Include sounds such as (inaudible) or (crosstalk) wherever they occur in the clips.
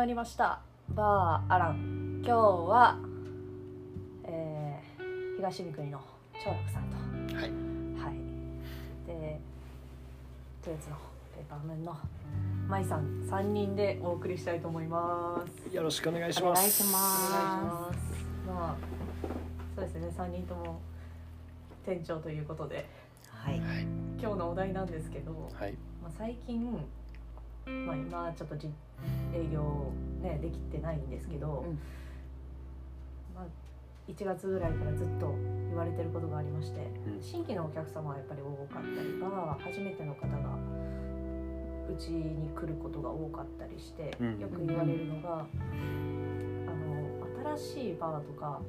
まりました。バーアラン。今日は、えー、東三国の長楽さんと。はい。はい。でドイツのペーパームーンの舞さん3人でお送りしたいと思います。よろしくお願いしおます。願いしまお願いします。まあそうですね。3人とも店長ということで。はい。はい。今日のお題なんですけど、はい。まあ、最近、まあ、今ちょっとじ営業ねできてないんですけど、うん。まあ、1月ぐらいからずっと言われてることがありまして、うん。新規のお客様はやっぱり多かったりバー初めての方がうちに来ることが多かったりして、うん。よく言われるのが、あの新しいバーとか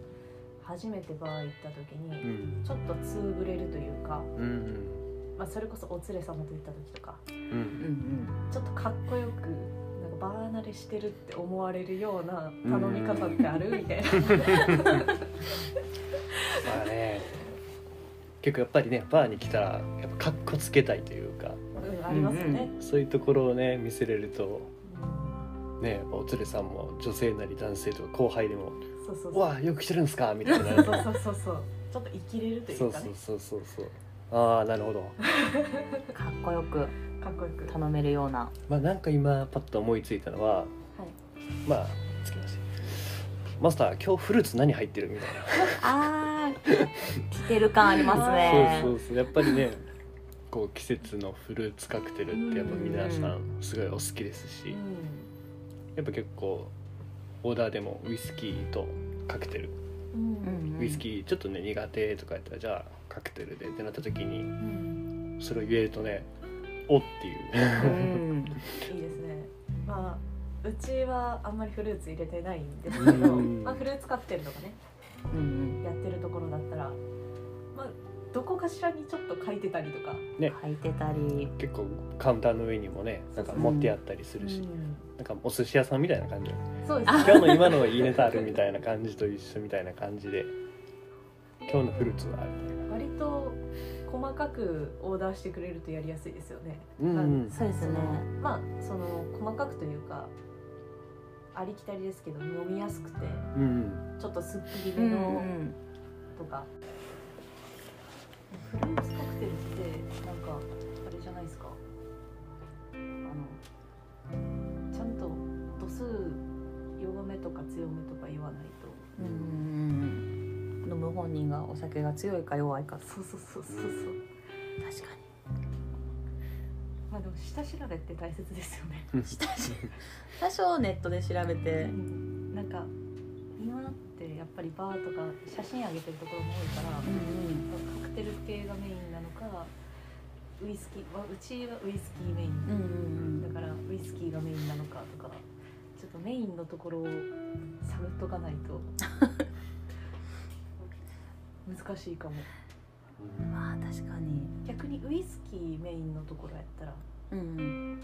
初めてバー行った時うにん。ちょっとつぶれるというか、うんまあ、それこそお連れ様と行った時とかうんうんうん。ちょっとかっこよくバー慣れしてるって思われるような頼み方ってある？みたいな。(laughs) まあね結構やっぱりねバーに来たらやっぱかっこつけたいというかうん、ありますよね。そういうところをね見せれるとねやっぱお連れさんも女性なり男性とか後輩でも「そうそうそう。わあよく来てるんですか?」みたいなそうそうそうそう。ちょっと生きれるといそううかね。そうそうそうそうああなるほど (laughs) かっこよくかっこよく。頼めるようなまあなんか今パッと思いついたのははい。まあつきますマスター今日フルーツ何入ってるみたいなあー来てる感ありますねそうそうそうやっぱりねこう季節のフルーツカクテルってやっぱ皆さんすごいお好きですしうん。やっぱ結構オーダーでもウイスキーとカクテルうん。うんウイスキーちょっとね苦手とかやったらじゃあカクテルでってなった時にうん。それを言えるとねおっていう。うん。いいですね。まあ。うちはあんまりフルーツ入れてないんですけど、うん。まあフルーツカクテルとかねうんやってるところだったら、まあどこかしらにちょっと書いてたりとか、履いてたり。結構カウンターの上にもねなんか持ってあったりするし、うん。なんかお寿司屋さんみたいな感じ。そうですね。今日の今のいいネタあるみたいな感じと一緒みたいな感じで (laughs) 今日のフルーツはあるみたいな割と細かくオーダーしてくれるとやりやすいですよね。うんそうですね。まあその細かくというかありきたりですけど飲みやすくてうんちょっとすっきりうんうめのん。とか、フルーツカクテルってなんかあれじゃないですか？あのちゃんと度数弱めとか強めとか言わないと。うんうん飲む本人がお酒が強いか弱いか。そうそうそうそうそう。確かまあでも下調べって大切ですよね。(laughs) に多少ネットで調べて。なんか今ってやっぱりバーとか写真上げてるところも多いから、うんカクテル系がメインなのかウイスキーはうちはウイスキーメイン、うんうん。だからウイスキーがメインなのかとかちょっとメインのところを探っとかないと (laughs) 難しいかも。うんまあ確かに。逆にウイスキーメインのところやったらうんうん。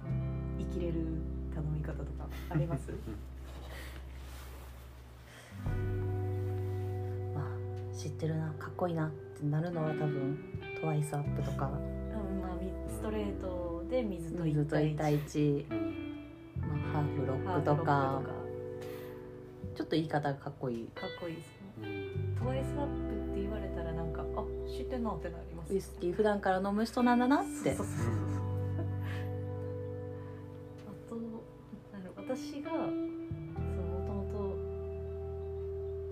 その生きれる頼み方とかあります？(laughs) まあ知ってるなかっこいいなってなるのは多分トワイスアップとか。うんまあみストレートで水と水一対一。と一対一、うん。まあ、ハーフロックとか。ちょっと言い方がかっこいい。かっこいいですね。うんトワイスアップって言われたらなんかあ知ってんなってなりますウイスキー普段から飲む人なんだなって。そうそうそうあと私がもともと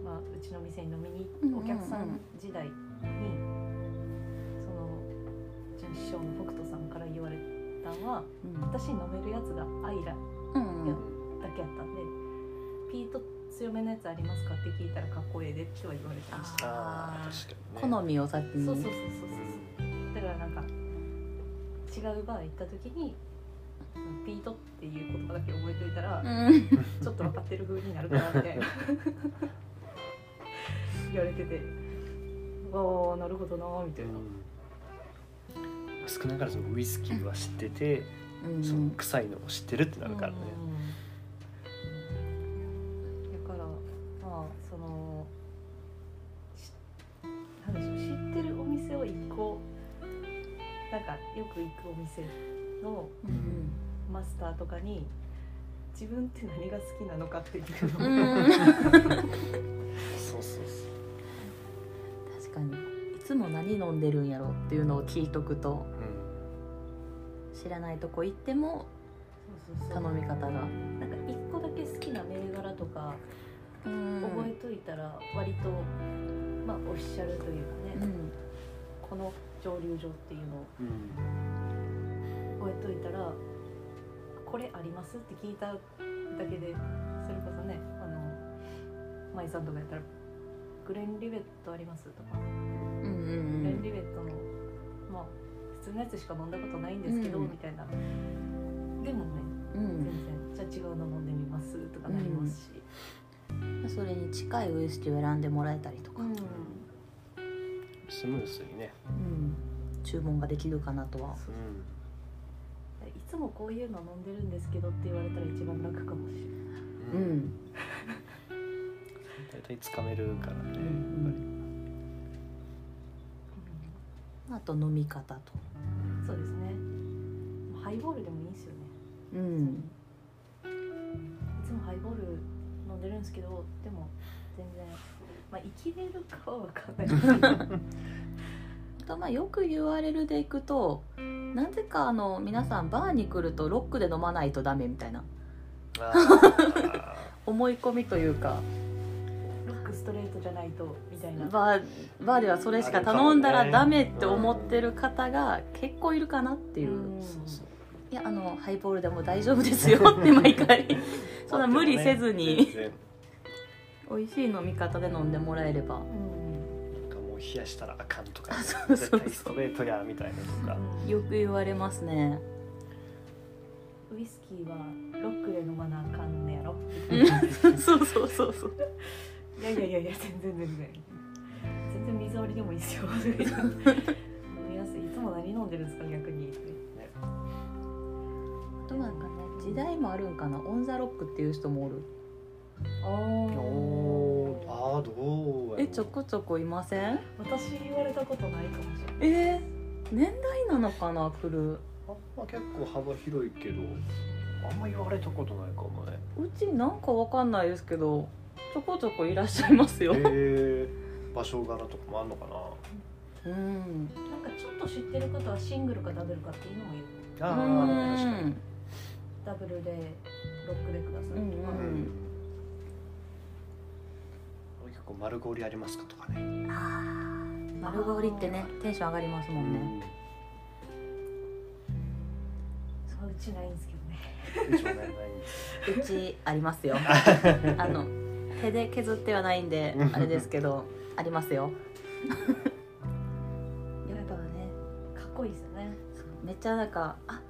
まあうちの店に飲みにうんうんうんお客さん時代に、そのうちの師匠の北斗さんから言われたのはうん。私飲めるやつがアイラうんうん。だけやったんでピート強めのやつありますかって聞いたらかっこええでっては言われてました。あー確かにね。好みを先に。そうそうそうそうそう。だからなんか違うバー行った時にピートっていう言葉だけ覚えておいたら、うん。ちょっと分かってる風になるかなみたいな言われててわあなるほどなみたいな、うん。少なからずウイスキーは知ってて、うん。その臭いのも知ってるってなるからね、うんなんかよく行くお店のうん。マスターとかに自分って何が好きなのかっていううの。を、ん。(laughs) そうそうそう。確かに。いつも何飲んでるんやろっていうのを聞いとくと知らないとこ行ってもそうそうそう。頼み方が。なんか一個だけ好きな銘柄とか覚えといたら割と、まあオフィシャルというかね、うん。この蒸留所っていうのをうん覚えといたらこれありますって聞いただけでそれこそねあの舞さんとかやったら「グレンリベットあります?」とか、うんうんグレンリベットのまあ普通のやつしか飲んだことないんですけど、うん。みたいな。でもねうん。全然じゃあ違うの飲んでみますとかなりますし、うん。それに近いウイスキーを選んでもらえたりとか、うんスムースにね。うん。注文ができるかなとは。そういつもこういうの飲ん。でるんですけどって言われたら一番楽かもしれない。うん。うん (laughs) 大体つかめるからね、うんあと飲み方と。そうですね。ハイボールでもいいんですよね。うん。いつもハイボール飲んでるんですけどでも全然まあ生きれるかは分かんないですけど。あ (laughs) とまあよく言われるでいくとなぜかあの皆さんバーに来るとロックで飲まないとダメみたいな。(laughs) 思い込みというか。ロックストレートじゃないとみたいな。バーバーではそれしか頼んだらダメって思ってる方が結構いるかなっていう、うん。そうそういやあのハイボールでも大丈夫ですよって毎回。(laughs) そんな無理せずに美味しい飲み方で飲んでもらえれば。うんなんかもう冷やしたらあかんとか、あそうそうそう。絶対ストレートやみたいな。とか、よく言われますね。ウイスキーはロックで飲まなあかんねやろ。そうそうそうそう。いやいやいやいや全然全然。全然水割りでもいいですよ。飲みやすい。いつも何飲んでるんですか逆に。あとなんかね時代もあるんかな。オン・ザ・ロックっていう人もおるあおー。あーどうえちょこちょこいません？私言われたことないかもしれない。えー、年代なのかな来る？あまあ結構幅広いけどあんま言われたことないかもね。うちなんかわかんないですけどちょこちょこいらっしゃいますよ、へえ場所柄とかもあんのかな。うん。なんかちょっと知ってる方はシングルかダブルかっていうのも言う。あうんあ確かに。ダブルでロックでくださいとか、うんうんうん結構丸氷ありますかとかね。あー丸氷ってねテンション上がりますもんね、そううちないんですけどね。うん一応ねない。んですうちありますよ。(laughs) あの手で削ってはないんであれですけどありますよ。(laughs) やっぱねかっこいいですよね。めっちゃなんか「あ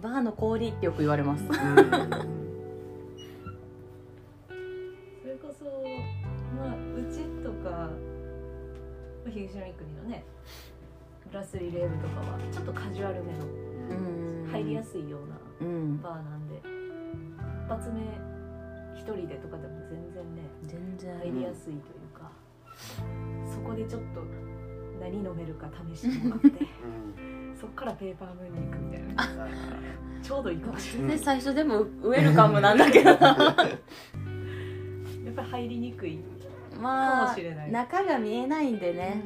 バーの氷」ってよく言われます。それ東南国のねグラスリレーブとかはちょっとカジュアルめのうん。入りやすいようなうん。バーなんで一発目一人でとかでも全然ね全然。入りやすいというか、そこでちょっと何飲めるか試してもらってうん。そっからペーパームーンに行くみたいな。あ (laughs) ちょうどいいかもしれない。で最初でもウェルカムなんだけど。(laughs) やっぱり入りにくい。かまあもしれない、中が見えないんでね、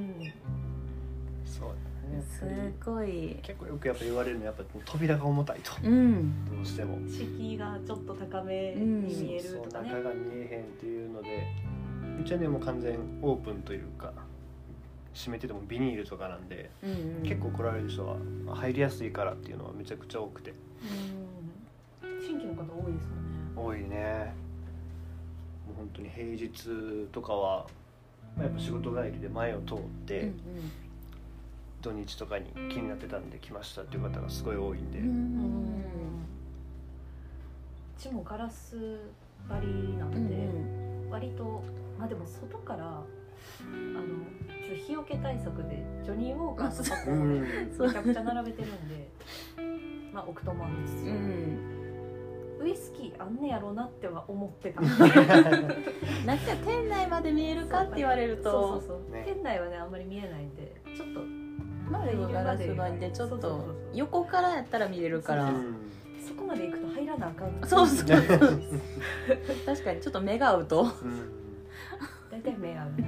そうだね。すごい。結構よくやっぱ言われるのはやっぱ扉が重たいと。うん。どうしても。うん敷居がちょっと高めに見えるそうとかね、中が見えへんっていうのでうちはねもう完全オープンというか閉めててもビニールとかなんで、うんうん。結構来られる人は入りやすいからっていうのはめちゃくちゃ多くて。うん。新規の方多いですもんね。多いね本当に平日とかは、まあ、やっぱ仕事帰りで前を通って、うん土日とかに気になってたんで来ましたっていう方がすごい多いんで、うんうんうちもガラス張りなんうん。で、割とまあでも外からあのちょ日よけ対策でジョニーウォーカーとかこううん。めちゃくちゃ並べてるんでまあオクトマンですうよ、んウイスキーあんねやろなっては思ってた。(laughs) なんか店内まで見えるかって言われるそうとそうそう、ね。店内はねあんまり見えないんでちょっと周りのガラス張りでちょっと横からやったら見れるから。うんそこまで行くと入らなあかん。そうそう (laughs) 確かにちょっと目が合うと。うん。大体目合う (laughs) なん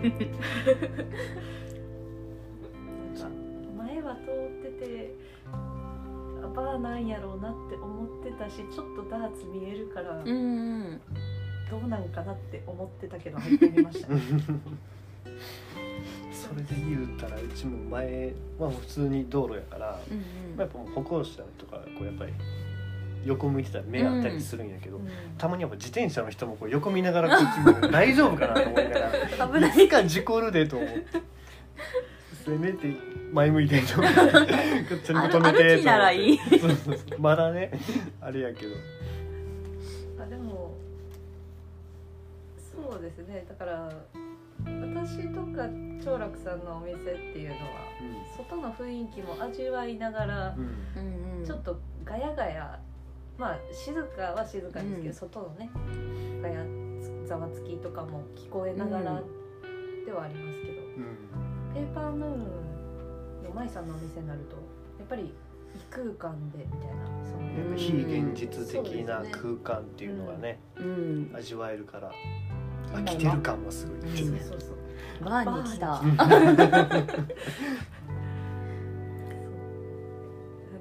か前は通っててあバーなんやろうなって思ってたしちょっとダーツ見えるからうんうんどうなんかなって思ってたけど入ってみました。(laughs) ねそれで言うたらうちも前は普通に道路やから、うんまあやっぱ歩行者とかこうやっぱり横向いてたら目あったりするんやけど、うん。たまにやっぱ自転車の人もこう横見ながらこっち見る大丈夫かなと思いながら (laughs) 危ない。いつか事故るでと思ってせめて前向いてんと。ちゃんと止めて歩きならいい。そうそうそう。まだね。あれやけど。あでもそうですね。だから私とか長楽さんのお店っていうのは外の雰囲気も味わいながらうん。うんうんちょっとガヤガヤ。まあ静かは静かですけど、うん。外のねガヤざわつきとかも聞こえながらではありますけど、うんペーパームーンの舞さんのお店になるとやっぱり異空間でみたいなそのやっぱ非現実的な空間っていうのがねうん。味わえるからうん。飽きてる感はすごいですうんね。そうそうバーに来た。バ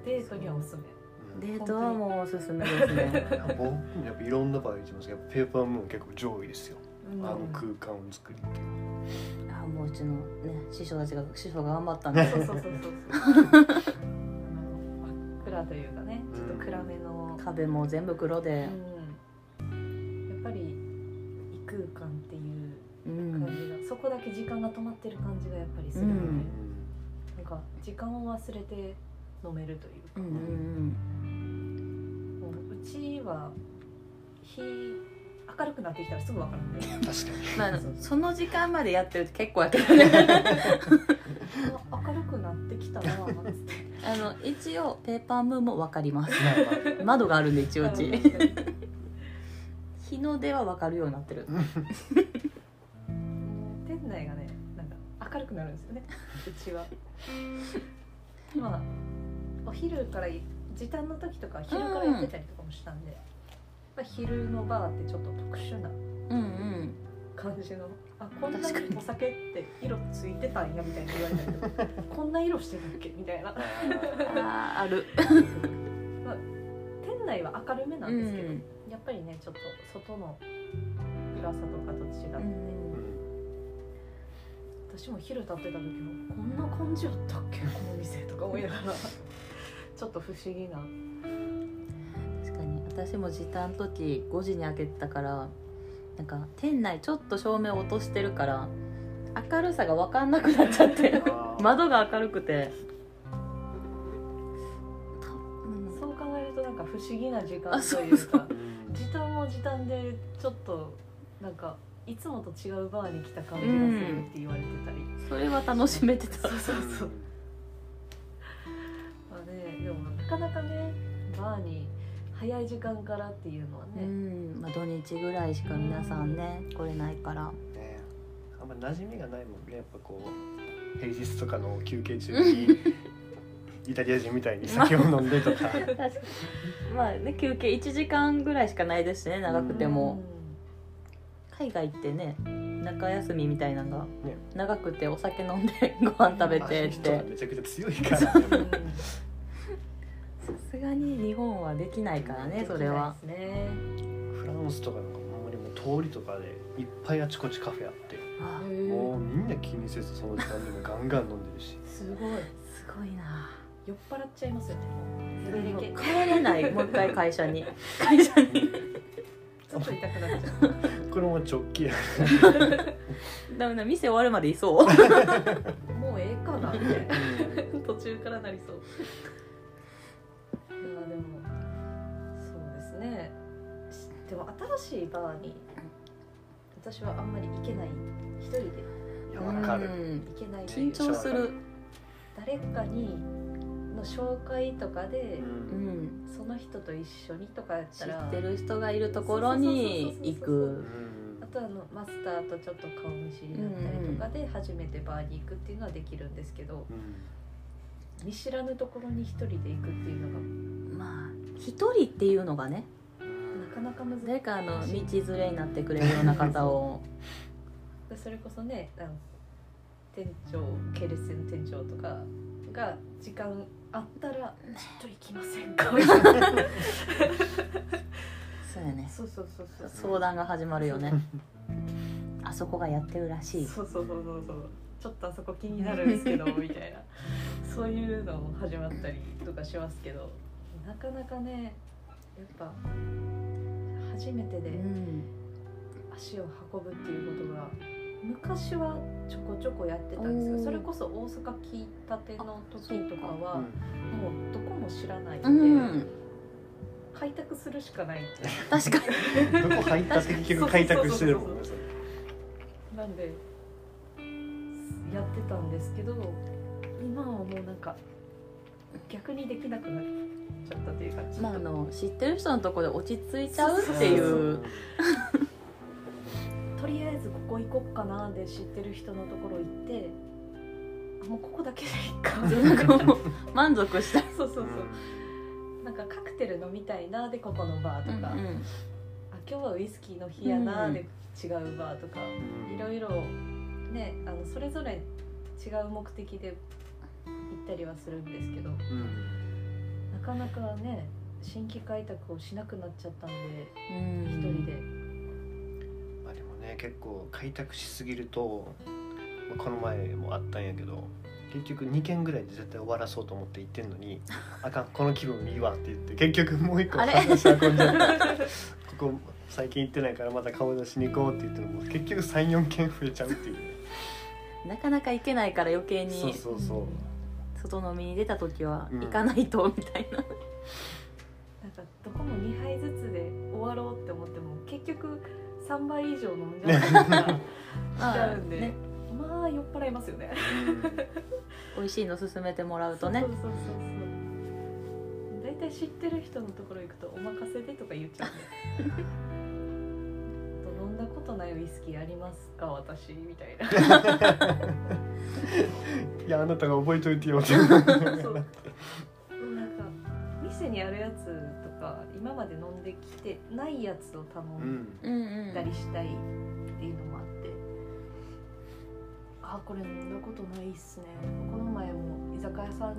デートにはおすすめ。うん。デートはもうおすすめですね。僕もやっぱいろんな場合言ってますけどペーパームーン結構上位ですよ、うん。あの空間を作りっていう。あもううちのね師匠たちが師匠が頑張ったんで。そうそうそうそう (laughs) 真っ暗というかねちょっと暗めの、壁も全部黒で。うん、やっぱり異空間っていううん感じが、そこだけ時間が止まってる感じがやっぱりするので、うん。なんか時間を忘れて飲めるというか、うんうん。もううちは日明るくなってきたらすぐ分かるんで。確かに。まあその時間までやってると結構やけどね。あ明るくなってきたなあの一応ペーパームーンも分かります。窓があるんで一応うち。日の出は分かるようになってる。店内がねなんか明るくなるんですよね。うちは。(laughs) まあお昼からい時短の時とか昼からやってたりとかもしたんで、ぱ昼のバーってちょっと特殊なうんうん感じの。あこんな確かに。にお酒って色ついてたんやみたいに言われたりとか。こんな色してるっけみたいな、あーある。まあ、店内は明るめなんですけど、うん。やっぱりねちょっと外の暗さとかと違って、うん。私も昼立ってた時はこんな感じやったっけこの店とか思いながら。ちょっと不思議な私も時短の時5時に開けてたからなんか店内ちょっと照明落としてるから明るさが分かんなくなっちゃって窓が明るくて。たうん。そう考えるとなんか不思議な時間あとそうそういう。かうん。時短も時短でちょっとなんかいつもと違うバーに来た感じがするって言われてたり、それは楽しめてた。そうそうそう早い時間からっていうのはうね、ん、まあ、土日ぐらいしか皆さんね来れないから。ね。あんま馴染みがないもんね。やっぱこう平日とかの休憩中に (laughs) イタリア人みたいに酒を飲んでとか。(laughs) 確かに。まあね休憩1時間ぐらいしかないですしね長くても、海外ってね中休みみたいなのがね。長くてお酒飲んでご飯食べてって。めちゃくちゃ強いから。ねすがに日本はできないからねそれは。フランスとかなんかほんまにもう通りとかでいっぱいあちこちカフェあって。もうみんな気にせずその時間でもガンガン飲んでるし。すごい。すごいな。酔っ払っちゃいますよね。帰れない (laughs) もう一回会社に。会社に。ちょっと痛くなっちゃう。これも直帰や。ダメだ店終わるまでいそう。(laughs) もうええかなみたいな。(laughs) 途中からなりそういやでもそうですね。でも新しいバーに私はあんまり行けない。一人で。いやわかる。うん行けない緊張する。誰かにの紹介とかでううんんその人と一緒にとかやっ知たら。ってる人がいるところに行く。あとあのマスターとちょっと顔見知りだったりとかで初めてバーに行くっていうのはできるんですけど、見知らぬところに一人で行くっていうのがまあ一人っていうのがねなかなか難しい。誰かあの道連れになってくれるような方を。(laughs) でそれこそねあの店長系列店の店長とかが時間あったら「ちょっと行きませんか?」みたいなそうやね。そうそうそうそう。相談が始まるよね。あそこがやってるらしい。そうそうそうそうそうちょっとあそこ気になるんですけど (laughs) みたいな。そういうのも始まったりとかしますけどなかなかねやっぱ初めてでうん。足を運ぶっていうことが昔はちょこちょこやってたんですけどそれこそ大阪来たての時とかはうんもうどこも知らないんで、うん。開拓するしかない確かに。どこ入ったって結局開拓してるもんなんでやってたんですけど今はもうなんか逆にできなくなっちゃったというかまああの知ってる人のところで落ち着いちゃうっていう。とりあえずここ行こっかなで知ってる人のところ行ってあもうここだけでいいか。なんかもう満足した。そうそうそう。なんかカクテル飲みたいなでここのバーとか、うんあ今日はウイスキーの日やなうんで違うバーとか、うん。いろいろねあのそれぞれ違う目的で行ったりはするんですけどうんなかなかね新規開拓をしなくなっちゃったんでうん。一人で、まあでもね結構開拓しすぎるとまあこの前もあったんやけど結局2軒ぐらいで絶対終わらそうと思って行ってんのに「(laughs) あかんこの気分いいわ」って言って結局もう一個あれ？話運んじゃって (laughs) ここ最近行ってないからまた顔出しに行こうって言っても結局34軒増えちゃうっていうねなかなか行けないから余計そうにそうそう。外飲みに出た時はうん。行かないとみたいな、(laughs) なんかどこも2杯ずつで終わろうって思っても結局3杯以上飲んじゃうからしちゃうんで、ねまあ酔っ払いますよね。美味しいの勧めてもらうとね。そうそうそうそう。大体知ってる人のところ行くと「お任せで」とか言っちゃうんで (laughs) と飲んだことないウイスキーありますか？私みたいな。(laughs) いやあなたが覚えといてよ。そう。なんか店にあるやつとか今まで飲んできてないやつを頼うんんうんうんだりしたいっていうのもあって、あこれ飲んだことないっすね。この前も居酒屋さん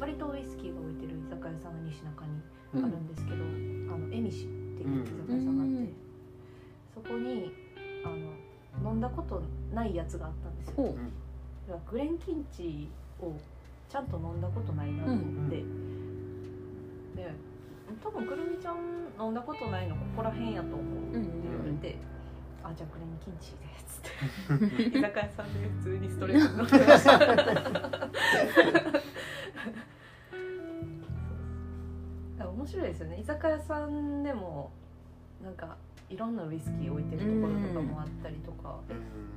割とウイスキーが置いてる居酒屋さんが西中にあるんですけど、あのエミシっていう居酒屋さんがあって、うんそこにあの飲んだことないやつがあったんですよ。グレンキンチをちゃんと飲んだことないなと思って、で多分くるみちゃん飲んだことないのここら辺やと思うって言われて、あじゃあグレンキンチでっつって。(laughs) 居酒屋さんで普通にストレートに飲んでました。(laughs) 面白いですよね。居酒屋さんでもなんかいろんなウイスキー置いてるところとかもあったりとか、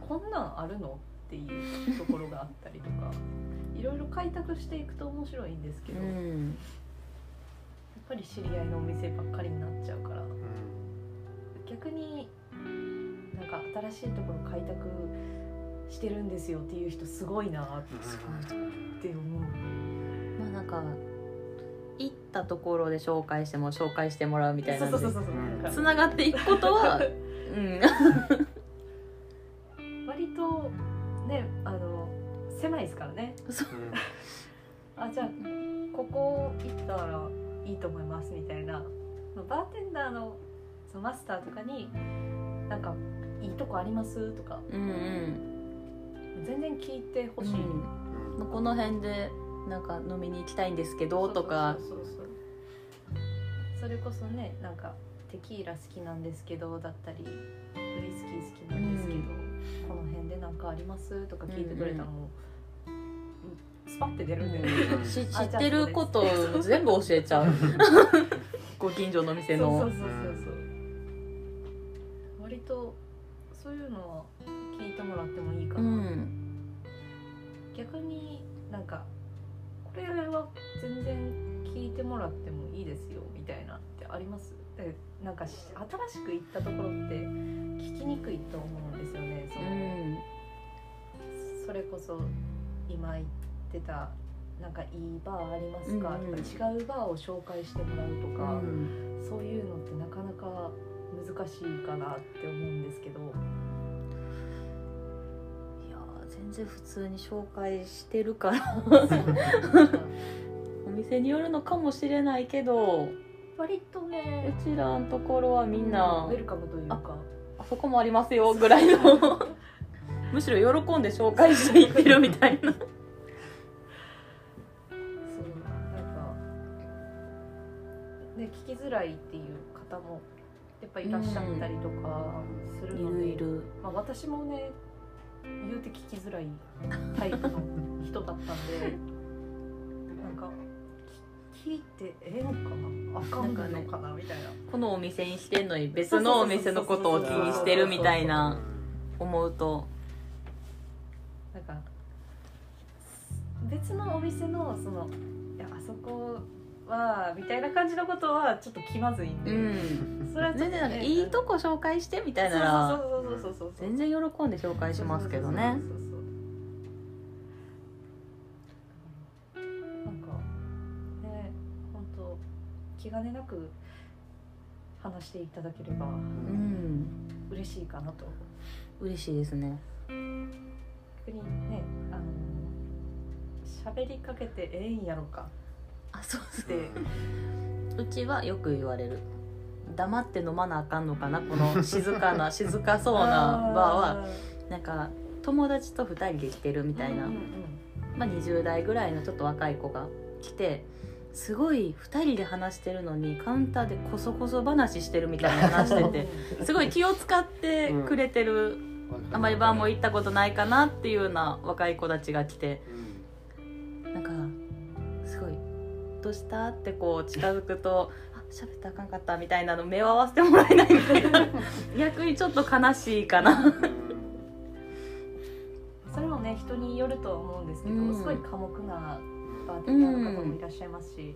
こんなんあるの？っていうところがあったりとかいろいろ開拓していくと面白いんですけど、うやっんぱり知り合いのお店ばっかりになっちゃうから逆になんか新しいところ開拓してるんですよっていう人すごいなって思う。まあなんか行ったところで紹介しても紹介してもらうみたいなそうそうそうそうう。んなんかつながっていくことはうん。割とねあの狭いですからね。あじゃあここ行ったらいいと思いますみたいな。バーテンダーのそのマスターとかになんかいいとこあります？とか。うんうん。全然聞いてほしい、うん。まあこの辺でなんか飲みに行きたいんですけどとか。それこそねなんかテキーラ好きなんですけどだったりウイスキー好きなんですけど、この辺で何かあります？とか聞いてくれたらもう、うん。スパッて出るんで、うん。し知ってることを全部教えちゃう。(laughs) ご近所の店の。そうそうそうそうそう。割とそういうのは聞いてもらってもいいかうな、ん。逆になんかこれは全然聞いてもらってもいいですよみたいなってあります？でなんかし新しく行ったところって聞きにくいと思うんですよねその、うんそれこそ今言ってたなんかいいバーありますか?」うんうんとか違うバーを紹介してもらうとうか、んそういうのってなかなか難しいかなって思うんですけど。然普通に紹介してるから。(laughs) お店によるのかもしれないけど割とうねちらのところはみんなウェルカムというか。あそこもありますよぐらいの。(laughs) むしろ喜んで紹介していってるみたいな。そうなんかね聞きづらいっていう方もやっぱいらっしゃったりとかするいので、るいる。まあ、私もね言うて聞きづらいタイプの人だったんでなんかき聞いてええのかなあかんのかなみたいな。このお店にしてんのに別のお店のことを気にしてるみたいな思うと。なんか別のお店のそのいやあそこはみたいな感じのことはちょっと気まずいんで、うん。それはちょっとね。全然なんかいいとこ紹介してみたいならそうそうそうそうそうそう。全然喜んで紹介しますけどね。そうそうそうそうなんかね本当気兼ねなく話していただければうん。嬉しいかなと。嬉しいですね。逆にねあの喋りかけてええんやろかあそうってうちはよく言われる。黙って飲まなあかんのかなこの静かな (laughs) 静かそうなバー。はなんか友達と2人で来てるみたいな、うんうんまあ、20代ぐらいのちょっと若い子が来てすごい2人で話してるのにカウンターでこそこそ話してるみたいな話しててすごい気を使ってくれてる、あまりバーも行ったことないかなっていうような若い子たちが来て。なんどうした?」ってこう近づくと「あ喋ったらあかんかった」みたいなの目を合わせてもらえないみたいな。(laughs) 逆にちょっと悲しいかな。(laughs) それもね人によるとは思うんですけど、うん。すごい寡黙なバーテンダーの方もいらっしゃいますし、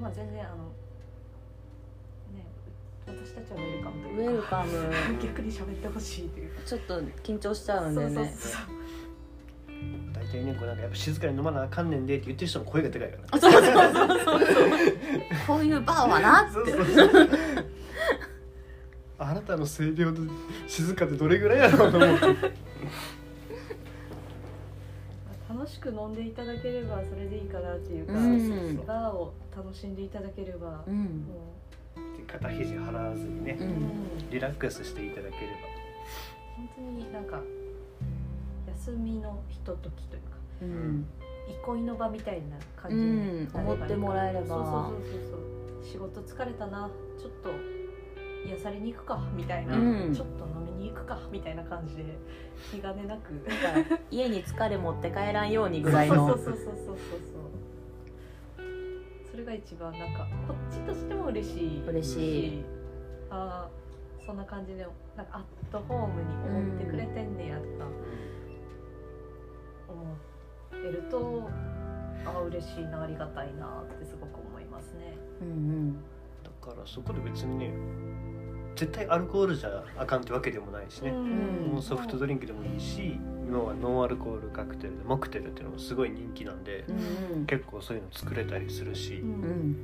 まあ全然あのね私たちはウェルカムとウいうかェルカム。(laughs) 逆に喋ってほしいというか。ちょっと緊張しちゃうんでそうそうねそう大体ねこうなんかやっぱ静かに飲まなあかんねんでって言ってる人の声がでかいからね。そうそうそうそうこういうバーはなって。そうそうそうあなたの声量で静かってどれぐらいやろうと思って (laughs) 楽しく飲んでいただければそれでいいかなっていうか、うん。バーを楽しんでいただければ、うんも肩肘張らずにねうう、うん。んリラックスしていただけれ本当になんか休みのひとときというかうん。憩いの場みたいな感じうんに思ってもらえれば。そうそうそうそう仕事疲れたな。ちょっと癒されに行くか。みたいな、うん。ちょっと飲みに行くか。みたいな感じで。気兼ねなく。(laughs) 家に疲れ持って帰らんようにぐらいの。そうそうそうそうそうそれが一番なんかこっちとしても嬉しい嬉しい。ああそんな感じでなんかアットホームに思ってくれてんねやとか。思えると、ああ嬉しいなありがたいなってすごく思いますね。うんだからそこで別にね絶対アルコールじゃあかんってわけでもないしね、んもうソフトドリンクでもいいし今はノンアルコールカクテルでモクテルっていうのもすごい人気なんで、うんうん。結構そういうの作れたりするし、うん。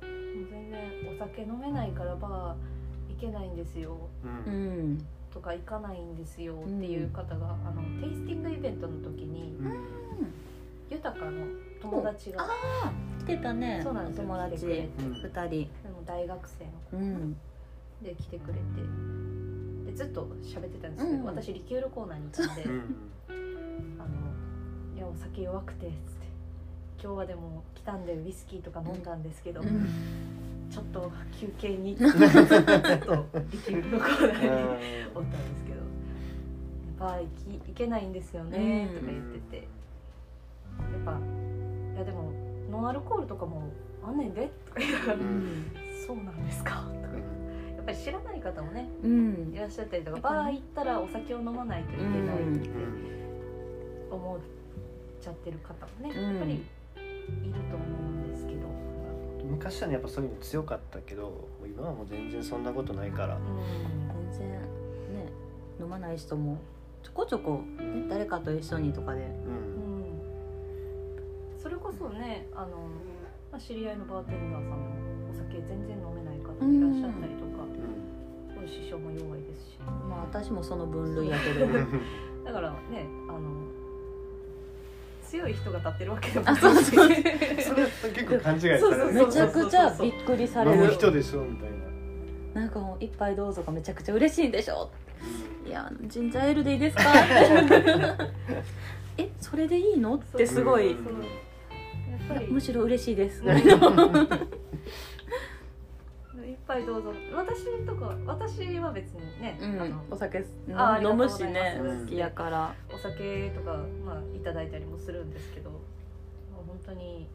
全然お酒飲めないからバー行けないんですよ。うん。うんとか行かないんですよっていう方が、あのテイスティングイベントの時にうん。豊かの友達が来てたね。そうなんで友達。来てくれて。うん二人。でも大学生の子うん。で来てくれて。でずっと喋ってたんですけど、うん。私リキュールコーナーにいたんでうん。あの「いやお酒弱くて」っつって「今日はでも来たんでウイスキーとか飲んだんですけど、うんちょっと休憩に。(laughs) ずっとリキュールのコーナーにおったんですけど「バー行き行けないんですよね」とか言ってて、やっぱ「いやでもノンアルコールとかもあんねんで」とか言いながらうん「そうなんですか」とかやっぱり知らない方もねうん。いらっしゃったりとかバー行ったらお酒を飲まないといけないって思っちゃってる方もね、うん。やっぱりいると思う昔はねやっぱそういうの強かったけど今はもう全然そんなことないから。うん全然ね飲まない人もちょこちょこ、ね、誰かと一緒にとかで。うん。うん。それこそねあの、まあ、知り合いのバーテンダーさんもお酒全然飲めない方もいらっしゃったりとか、すごい師匠も弱いですし。まあ私もその分類やけど (laughs) だからねあの強い人が立ってるわけでもあないしそうそうそれ結構勘違いされめちゃくちゃびっくりされる人でしょみたいななんかもう一杯どうぞがめちゃくちゃ嬉しいんでしょいやジンジャーエールでいいですかえそれでいいのってすごい、むしろ嬉しいです一杯どうぞ。私とか私は別にね、うん。あのお酒あ飲むしね好きやから。お酒とか、まあ、いただいたりもするんですけど、まあ、本当に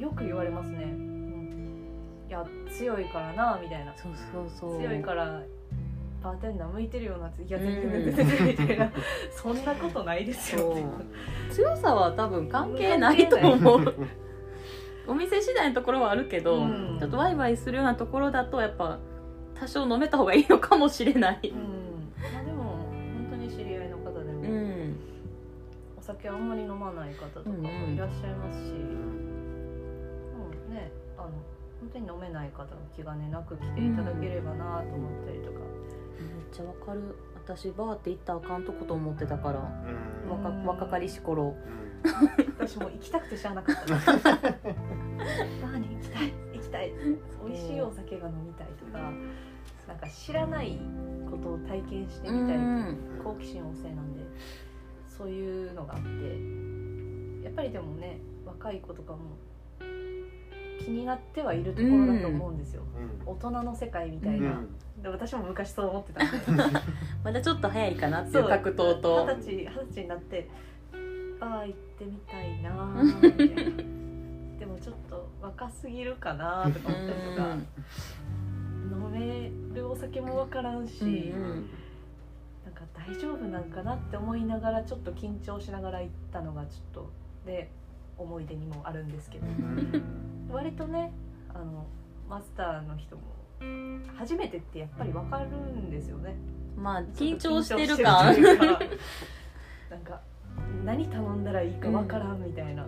よく言われますね、うん、いや強いからなみたいな。そうそうそう。強いからバーテンダー向いてるようなやうん。そんなことないですよ。強さは多分関係ないと思うお店次第のところはあるけど、うん。ちょっとワイワイするようなところだとやっぱ多少飲めた方がいいのかもしれない。うん。まあ、でも本当に知り合いの方でも、うん。お酒あんまり飲まない方とかもいらっしゃいますし、うんねあの本当に飲めない方も気兼ねなく来ていただければなと思ったりとか、めっちゃわかる。私バーって行ったらあかんとこと思ってたから。うん。若うん若かりし頃私も行きたくてしゃあなかった。バーに行きたい行きたい。美味しいお酒が飲みたいとかなんか知らないことを体験してみたい好奇心旺盛なんでそういうのがあってやっぱりでもね若い子とかも気になってはいるところだと思うんですよ、うん。大人の世界みたうん。いな、で私も昔そう思ってた。ん (laughs) でまだちょっと早いかなっていうそう。格闘と。二十歳二十歳になってああ行ってみたいなーみたいなでもちょっと若すぎるかなーとか思ったりとか。飲めるお酒も分からんし、うんうん。なんか大丈夫なんかなって思いながらちょっと緊張しながら行ったのがちょっとで思い出にもあるんですけど。割とねあのマスターの人も初めてってやっぱり分かるんですよね。まあ緊張してるか。(laughs) なんか何頼んだらいいか分からんみたいな、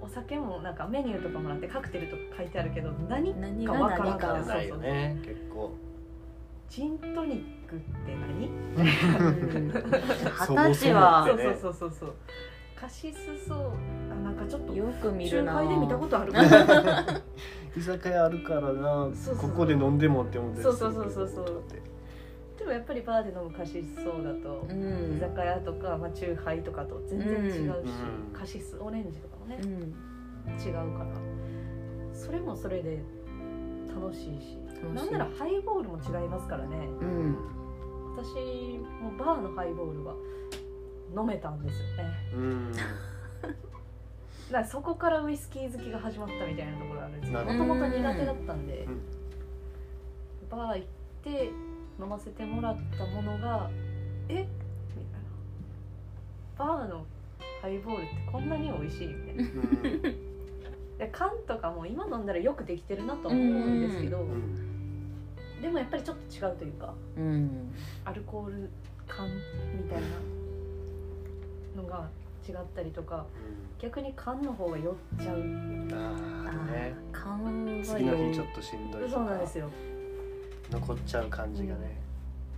お酒もなんかメニューとかもらってカクテルとか書いてあるけど何何がか分から。何かんからないよね結構。ジントニックって何？うん。そ二十歳は。そうそうそうそうそう。カシスそうあなんかちょっとよく見中るな。杯で見たことある。(laughs) 居酒屋あるからな。そうそうここで飲んでもって思ってそうそうそうそうそうでもやっぱりバーで飲むカシスソーダとう居ん酒屋とか、まあ、チューハイとかと全然違うし、うん。カシスオレンジとかもねう、ん。違うから。それもそれで楽しいし。なんならハイボールも違いますからね。うん。私もバーのハイボールは飲めたんですよね。うん。(laughs) だからそこからウイスキー好きが始まったみたいなところがあるんですよなるもともと苦手だったんで、うん。バー行って飲ませてもらったものがえ？みたいな。バーのハイボールってこんなに美味しいみたいな。うん。で缶とかも今飲んだらよくできてるなとは思うんですけど、うん。でもやっぱりちょっと違うというかうん。アルコール缶みたいなのが違ったりとか逆に缶の方が酔っちゃう。あああね。ー勘は次の日ちょよっとしんどいとか。そうなんですよ残っちゃう感じがね。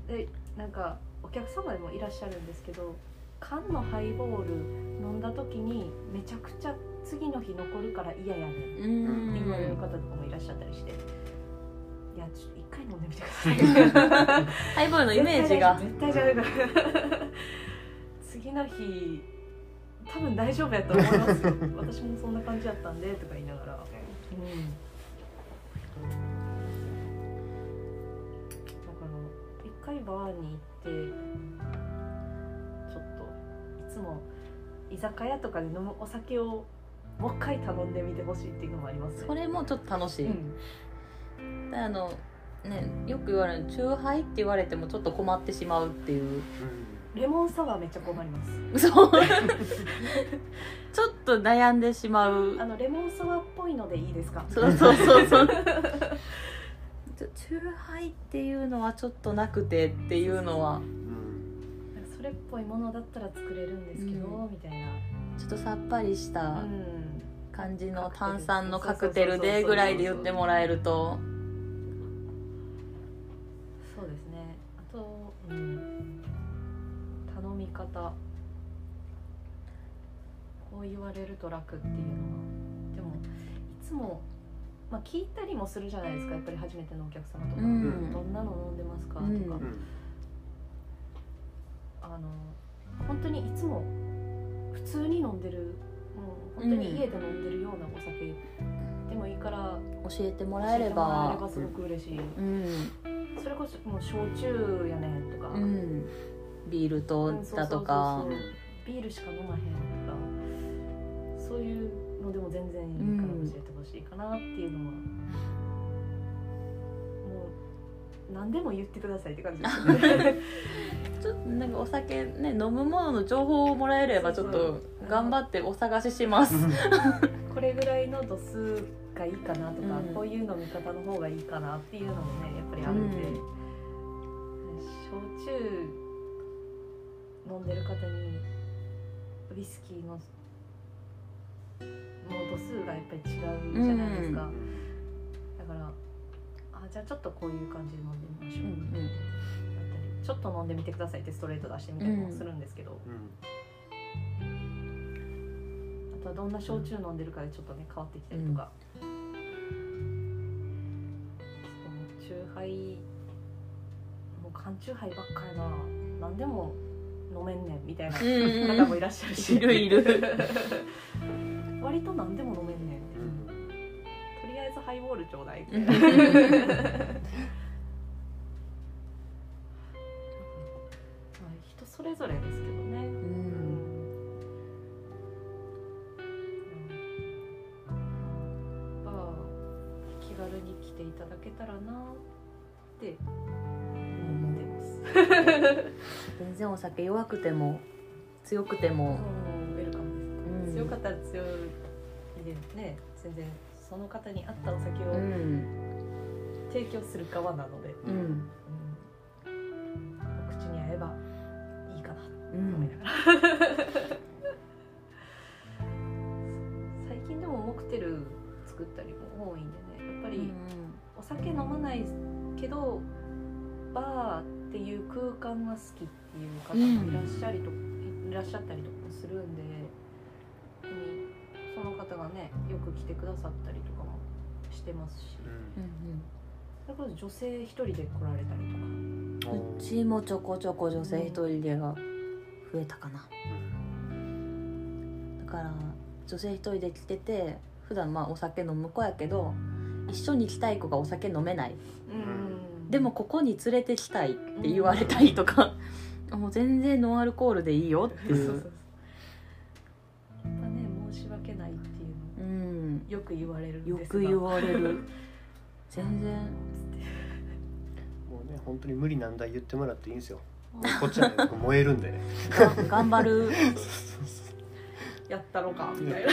でなんかお客様でもいらっしゃるんですけど缶のハイボール飲んだ時にめちゃくちゃ次の日残るから嫌やねん。ってうん。言われる方とかもいらっしゃったりして、いやちょっと一回飲んでみてください。(laughs) ハイボールのイメージが。絶対大丈夫絶対大丈夫次の日多分大丈夫やと思いますよ。(laughs) 私もそんな感じやったんでとか言いながら。うん回バーに行ってちょっといつも居酒屋とかで飲むお酒をもう一回頼んでみてほしいっていうのもありますね。それもちょっと楽しい、うん。であのねよく言われる「チューハイ」って言われてもちょっと困ってしまうっていう。レモンサワーめっちゃ困ります。そうちょっと悩んでしまう。あのレモンサワーっぽいのでいいですか？そうそうそうそう (laughs) ちょチューハイっていうのはちょっとなくてっていうのは。うん。っぽいものだったら作れるんですけど、うん。みたいな、ちょっとさっぱりしたうん、感じの炭酸のカクテルでぐらいで言ってもらえると。そうですね。あと、うん、頼み方。こう言われると楽っていうのは。でもいつも、まあ、聞いたりもするじゃないですかやっぱり初めてのお客様とか、うん。どんなの飲んでますか、うんとか、うん。あの本当にいつも普通に飲んでるもう本当に家で飲んでるようなお酒。でもいいから教えてもらえれば。ばすごく嬉しい、うん。それこそもう焼酎やねとか、うん。ビールとだとか。ビールしか飲まへんとか。そういうのでも全然いいから教えてほしいかなっていうのは、もう何でも言ってくださいって感じですよね。(laughs) ちょっとなんかお酒ね飲むものの情報をもらえればちょっと頑張ってお探しします。これぐらいの度数がいいかなとか、うん。こういう飲み方の方がいいかなっていうのもねやっぱりあるんで、うん。焼酎飲んでる方にウイスキーのもう度数がやっぱり違うじゃないですか、だからあじゃあちょっとこういう感じで飲んでみましょう、うんだったりちょっと飲んでみてくださいってストレート出してみたりもするんですけど、うん。あとはどんな焼酎飲んでるかでちょっとね変わってきたりとか、その酎ハイもう缶酎ハイばっかりな。何でも飲めんねんみたいなうん方もいらっしゃるし、いるいる。(laughs) 割と何でも飲めんねんう。ん。とりあえずハイボールちょうだいみた (laughs) いなまあ人それぞれですけどね、気軽に来ていただけたらなって思ってます。(laughs) 全然お酒弱くても強くてもウェルカム。です、うん。強かったら強いでね全然その方に合ったお酒をうん。提供する側なので、うん。うん。お口に合えばいいかなとう思いんながら、最近でもモクテル作ったりも多いんでねやっぱり、お酒飲まないけどバーっていう空間が好きっていう方もいらっしゃりと、いらっしゃったりとかもするんでその方がねよく来てくださったりとかもしてますし。うん。それこそ女性一人で来られたりとか。うんうちもちょこちょこ女性一人でが増えたかな。だから女性一人で来てて普段まあお酒飲む子やけど一緒に来たい子がお酒飲めない。うんでもここに連れてきたいって言われたりとか、もう全然ノンアルコールでいいよっていそうそうそうやっぱね申し訳ないっていうのうんよく言われるんよですが。く言われる。(laughs) 全然。もうね本当に無理難題言ってもらっていいんですよ。こっちはね僕燃えるんでね。が (laughs) 頑張る。やったろかみたいな。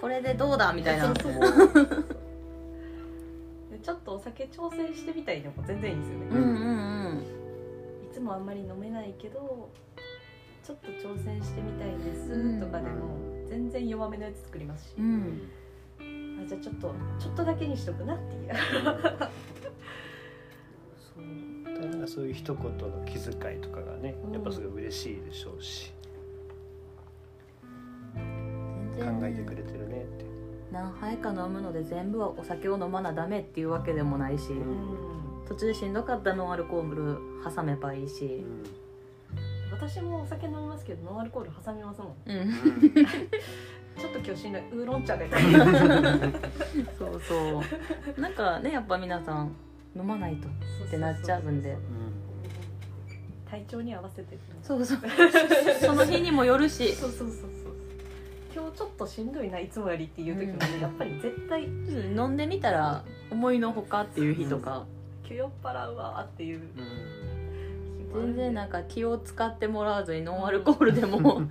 これでどうだみたいな。そうそうそうでちょっとお酒挑戦してみたいでも全然いいんですよね、うんうんいつもあんまり飲めないけどちょっと挑戦してみたいんですうん。とかでも全然弱めのやつ作りますし、うん。うんあじゃあちょっとちょっとだけにしとくなっていう。(laughs) そう。だからそういう一言の気遣いとかがねうん。やっぱすごい嬉しいでしょうし、全然。考えてくれ何杯か飲むので全部はお酒を飲まなダメっていうわけでもないし、途中しんどかったノンアルコール挟めばいいし。うん私もお酒飲みますけどノンアルコール挟みますもん。うん。(laughs) ちょっと今日しんどいウーロン茶で。(laughs) そうそう。なんかねやっぱ皆さん飲まないと。ってなっちゃうんで。体調に合わせて。そうそう。(laughs) その日にもよるし。そうそうそうそう今日ちょっとしんどいないつもよりっていう時もね、うん。やっぱり絶対。うん飲んでみたら思いのほかっていう日とか。気酔っ払うわっていう。全然なんか気を使ってもらわずにノンアルコールでも。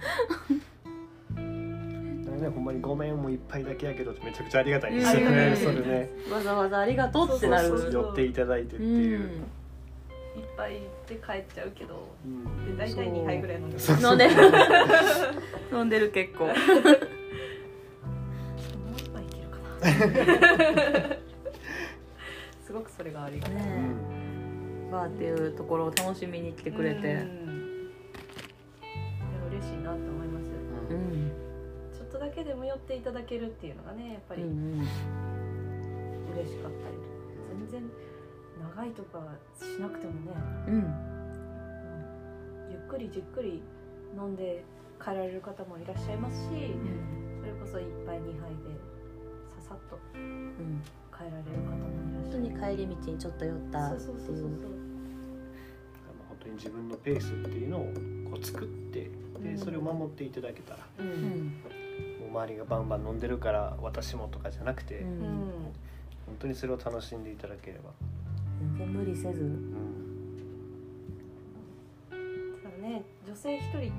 ねほんまにごめんもう一杯だけやけどめちゃくちゃありがたいです。よねうん。それね。わざわざありがとうってなる。そうそうそう寄っていただいてっていう、うん。一杯で帰っちゃうけどうん。で大体2杯ぐらい飲んでる。飲んでる。(laughs) 飲んでる結構。もう一杯いけるかな。(laughs) すごくそれがありがたい、ねバーっていうところを楽しみに来てくれて。うん。嬉しいなって思います。ううん。んちょっとだけでも寄っていただけるっていうのがねやっぱりうんうん。嬉しかったり。とか、全然長いとかしなくてもね、うん。うん。ゆっくりじっくり飲んで帰られる方もいらっしゃいますし、それこそ1杯2杯でささっとうん。帰られる方もいらっしゃ本当に帰り道にちょっと寄ったってそうそうそうそう。いう本当に自分のペースっていうのをこう作ってうん。でそれを守っていただけたらそう、ううん。んもう周りがバンバン飲んでるから私もとかじゃなくて、ううん。本当にそれを楽しんでいただければ、全然無理せず。うんだからね女性一人って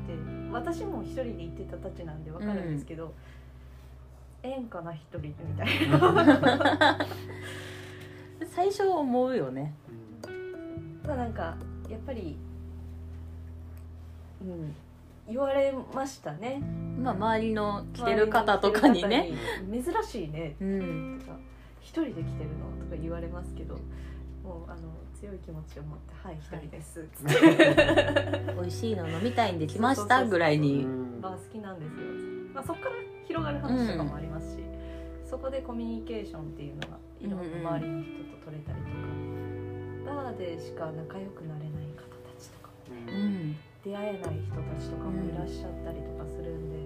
私も一人で行ってたたちなんでわかるんですけど、ええんかな一人でみたいな。最初思うよね。ただなんかやっぱりうん言われましたね。まあ周りの来てる方とかにね。珍しいね。うん。とか一人で来てるのとか言われますけどもうあの強い気持ちを持って「はい一人です」つって美味しいの飲みたいんで来ましたぐらいに。ん。バー好きなんですよ、まあ、そこから広がる話とかもありますし、そこでコミュニケーションっていうのがいろんな周りの人と取れたりとか、バーでしか仲良くなれない方たちとかもねうん。出会えない人たちとかもいらっしゃったりとかするんで、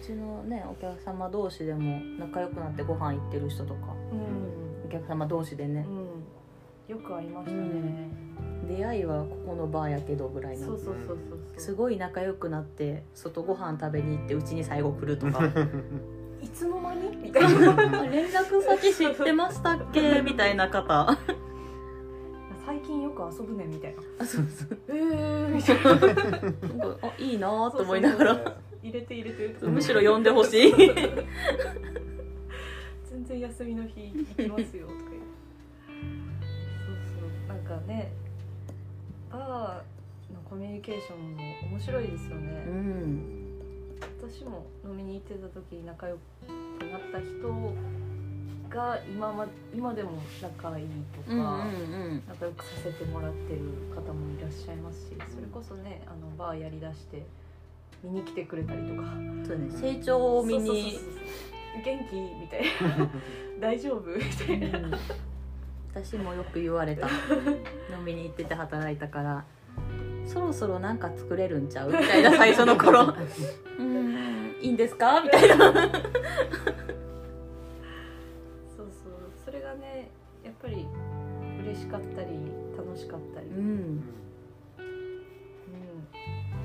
うちのねお客様同士でも仲良くなってご飯行ってる人とかうん。お客様同士でねよくありましたね、出会いはここのバーやけどぐらいの。そうそうそうそうすごい仲良くなって外ご飯食べに行ってうちに最後来るとか。(laughs) いつの間に？みたいなあ連絡先知ってましたっけ？(laughs) みたいな方。(laughs) 最近よく遊ぶねみたいな。あそうそう。えーみたいな。あいいなと思いながら。入れて入れてむしろ呼んでほしい。全然休みの日行きますよかねバーのコミュニケーションも面白いですよね、うん私も飲みに行ってた時に仲良くなった人が今ま今でも仲いいとか、うんうん仲良くさせてもらってる方もいらっしゃいますしそれこそねあのバーやりだして見に来てくれたりとか。うんそうね成長を見に元気みたいな。(laughs) 大丈夫みたいな。うん私もよく言われた。(laughs) 飲みに行ってて働いたからそろそろなんか作れるんちゃうみたいな最初の頃。(laughs) うんいいんですか？みたいな。そうそう。それがねやっぱり嬉しかったり楽しかったり、ううん。ん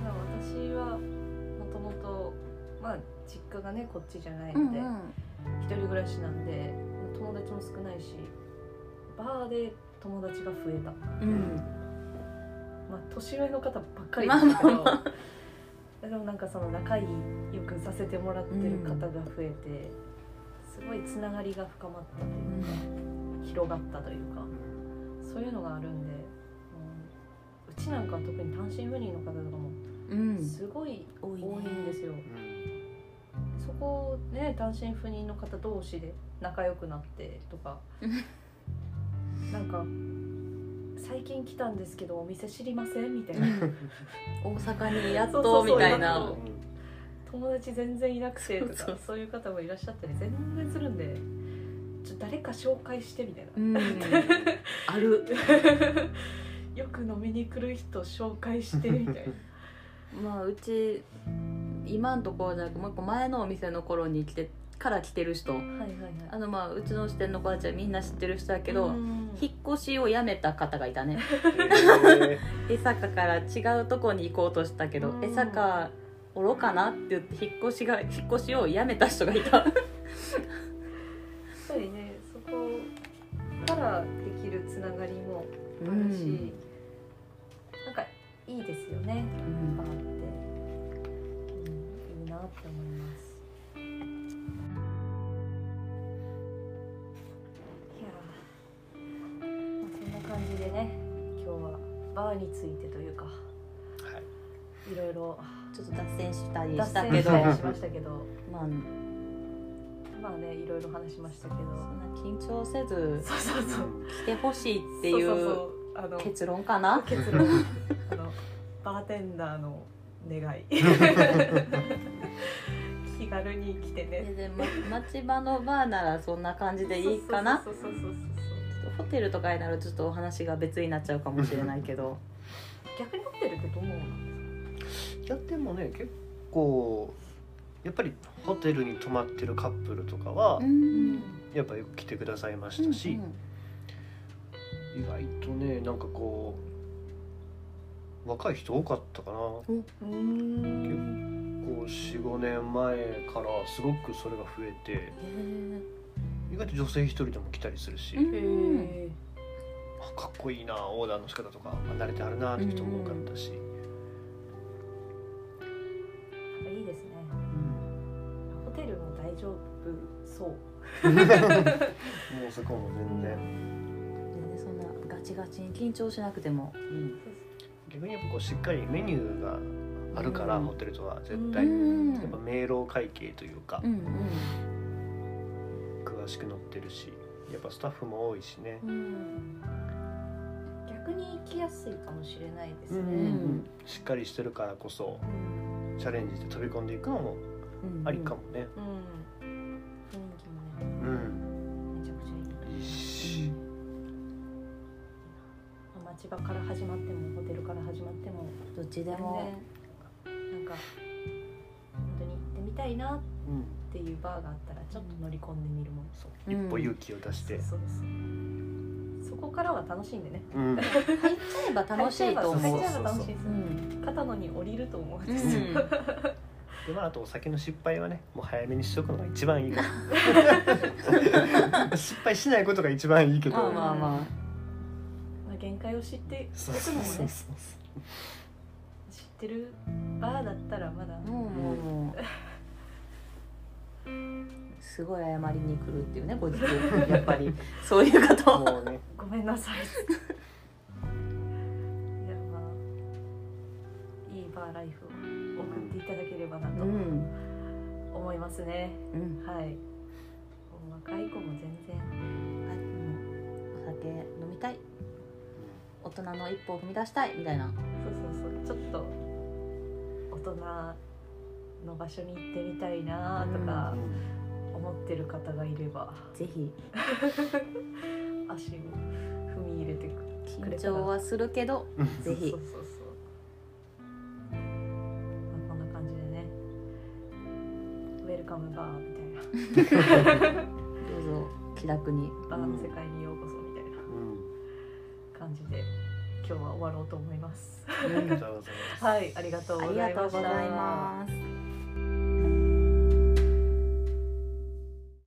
だ私はもともとまあ実家がねこっちじゃないうんので、一人暮らしなんで友達も少ないしバーで友達が増えた。うん。まあ年上の方ばっかりですけど、まあ。までもなんかその仲いいよくさせてもらってる方が増えて、すごいつながりが深まったというか、広がったというかそういうのがあるんで、うんうちなんかは特に単身赴任の方とかもうん。すごい多い多いんですよ、うん。そこね単身赴任の方同士で仲良くなってとか (laughs) なんか最近来たんですけどお店知りません？みたいな。(laughs) 大阪にやっとみたいな。友達全然いなくてとかそういう方もいらっしゃったり全然するんでちょ誰か紹介してみたいな、うん。(laughs) ある。よく飲みに来る人紹介してみたいな。(laughs) まあうち今んところじゃなくもう一個前のお店の頃に来てから来てる人。はいはいはい。あのまあうちの支店の子たちはみんな知ってる人だけど、うん。引っ越しをやめた方がいたね。え江坂から違うとこに行こうとしたけどうん。江坂おろかなって言って引っ越しが引っ越しをやめた人がいた。やっぱりねそこからできるつながりもあるし、なんかいいですよね。うん。バーって、うん、いいなって思いますバーについてというかはい。いろいろちょっと脱線したり脱したけど。線しましたけどまあまあねいろいろ話しましたけど。そんな緊張せずそうそうそう。来てほしいっていそうあの結論かな？結論。(laughs) あのバーテンダーの願い。(laughs) 気軽に来てね。ででも町場のバーならそんな感じでいいかな？そうそうそうそうそうホテルとかになるとちょっとお話が別になっちゃうかもしれないけど。(laughs) 逆にホテルってどう思うの？いやでもね結構やっぱりホテルに泊まってるカップルとかはうん。やっぱよく来てくださいましたし、意外とねなんかこう若い人多かったかな。うんこう45年前からすごくそれが増えて。へ意外と女性一人でも来たりするし、うあかっこいいなオーダーの仕方とかあ慣れてあるなって人も多かったし、いいですね。ホテルも大丈夫そう。(laughs) もうそこも全然、全然そんなガチガチに緊張しなくても。逆にやっぱこうしっかりメニューがあるから、うん。ホテルとは絶う対、んやっぱ明朗会計というか、うん詳しく載ってるしやっぱスタッフも多いしね、うん。逆に行きやすいかもしれないですうんね、んしっかりしてるからこそうん。チャレンジして飛び込んでいくのもうんありかもね、うん。雰囲気もね。うん。めちゃくちゃいい。いいし、町場から始まってもホテルから始まってもどっちでも。なんかたいなっうんていうバーがあったらちょっと乗り込んでみるもん。そううん。一歩勇気を出して、そうそうそこからは楽しいんでね。うん。入っちゃえば楽しいと思う。入っちゃえば楽しいですう。ん片野に降りると思う。んうですよ、ん。でまああとお酒の失敗はねもう早めにしとくのが一番いいから。(laughs) 失敗しないことが一番いいけど、まあまあままあ、限界を知っておくそうのもねそうそうそう。知ってるバーだったらまだ。うもうもうすごい謝りに来るっていうね後日やっぱり (laughs) そういう方もうね。ごめんなさい。いやまあいいバーライフを送っていただければなとうん。思いますね、うん。はい。若い子も全然あもうお酒飲みたい。大人の一歩を踏み出したいみたいな。そうそうそう。ちょっと大人の場所に行ってみたいなとか思ってる方がいれば。ぜひ。足を踏み入れてく緊張はするけどうん (laughs) ぜひ。そうそうそうそう。まあこんな感じでね。ウェルカムバーみたいな。どうぞ気楽に。バーの世界にようこそみたいなうん感じで今日は終わろうと思います。ありがとうございますはいありがとうあごりがとうございましたざいます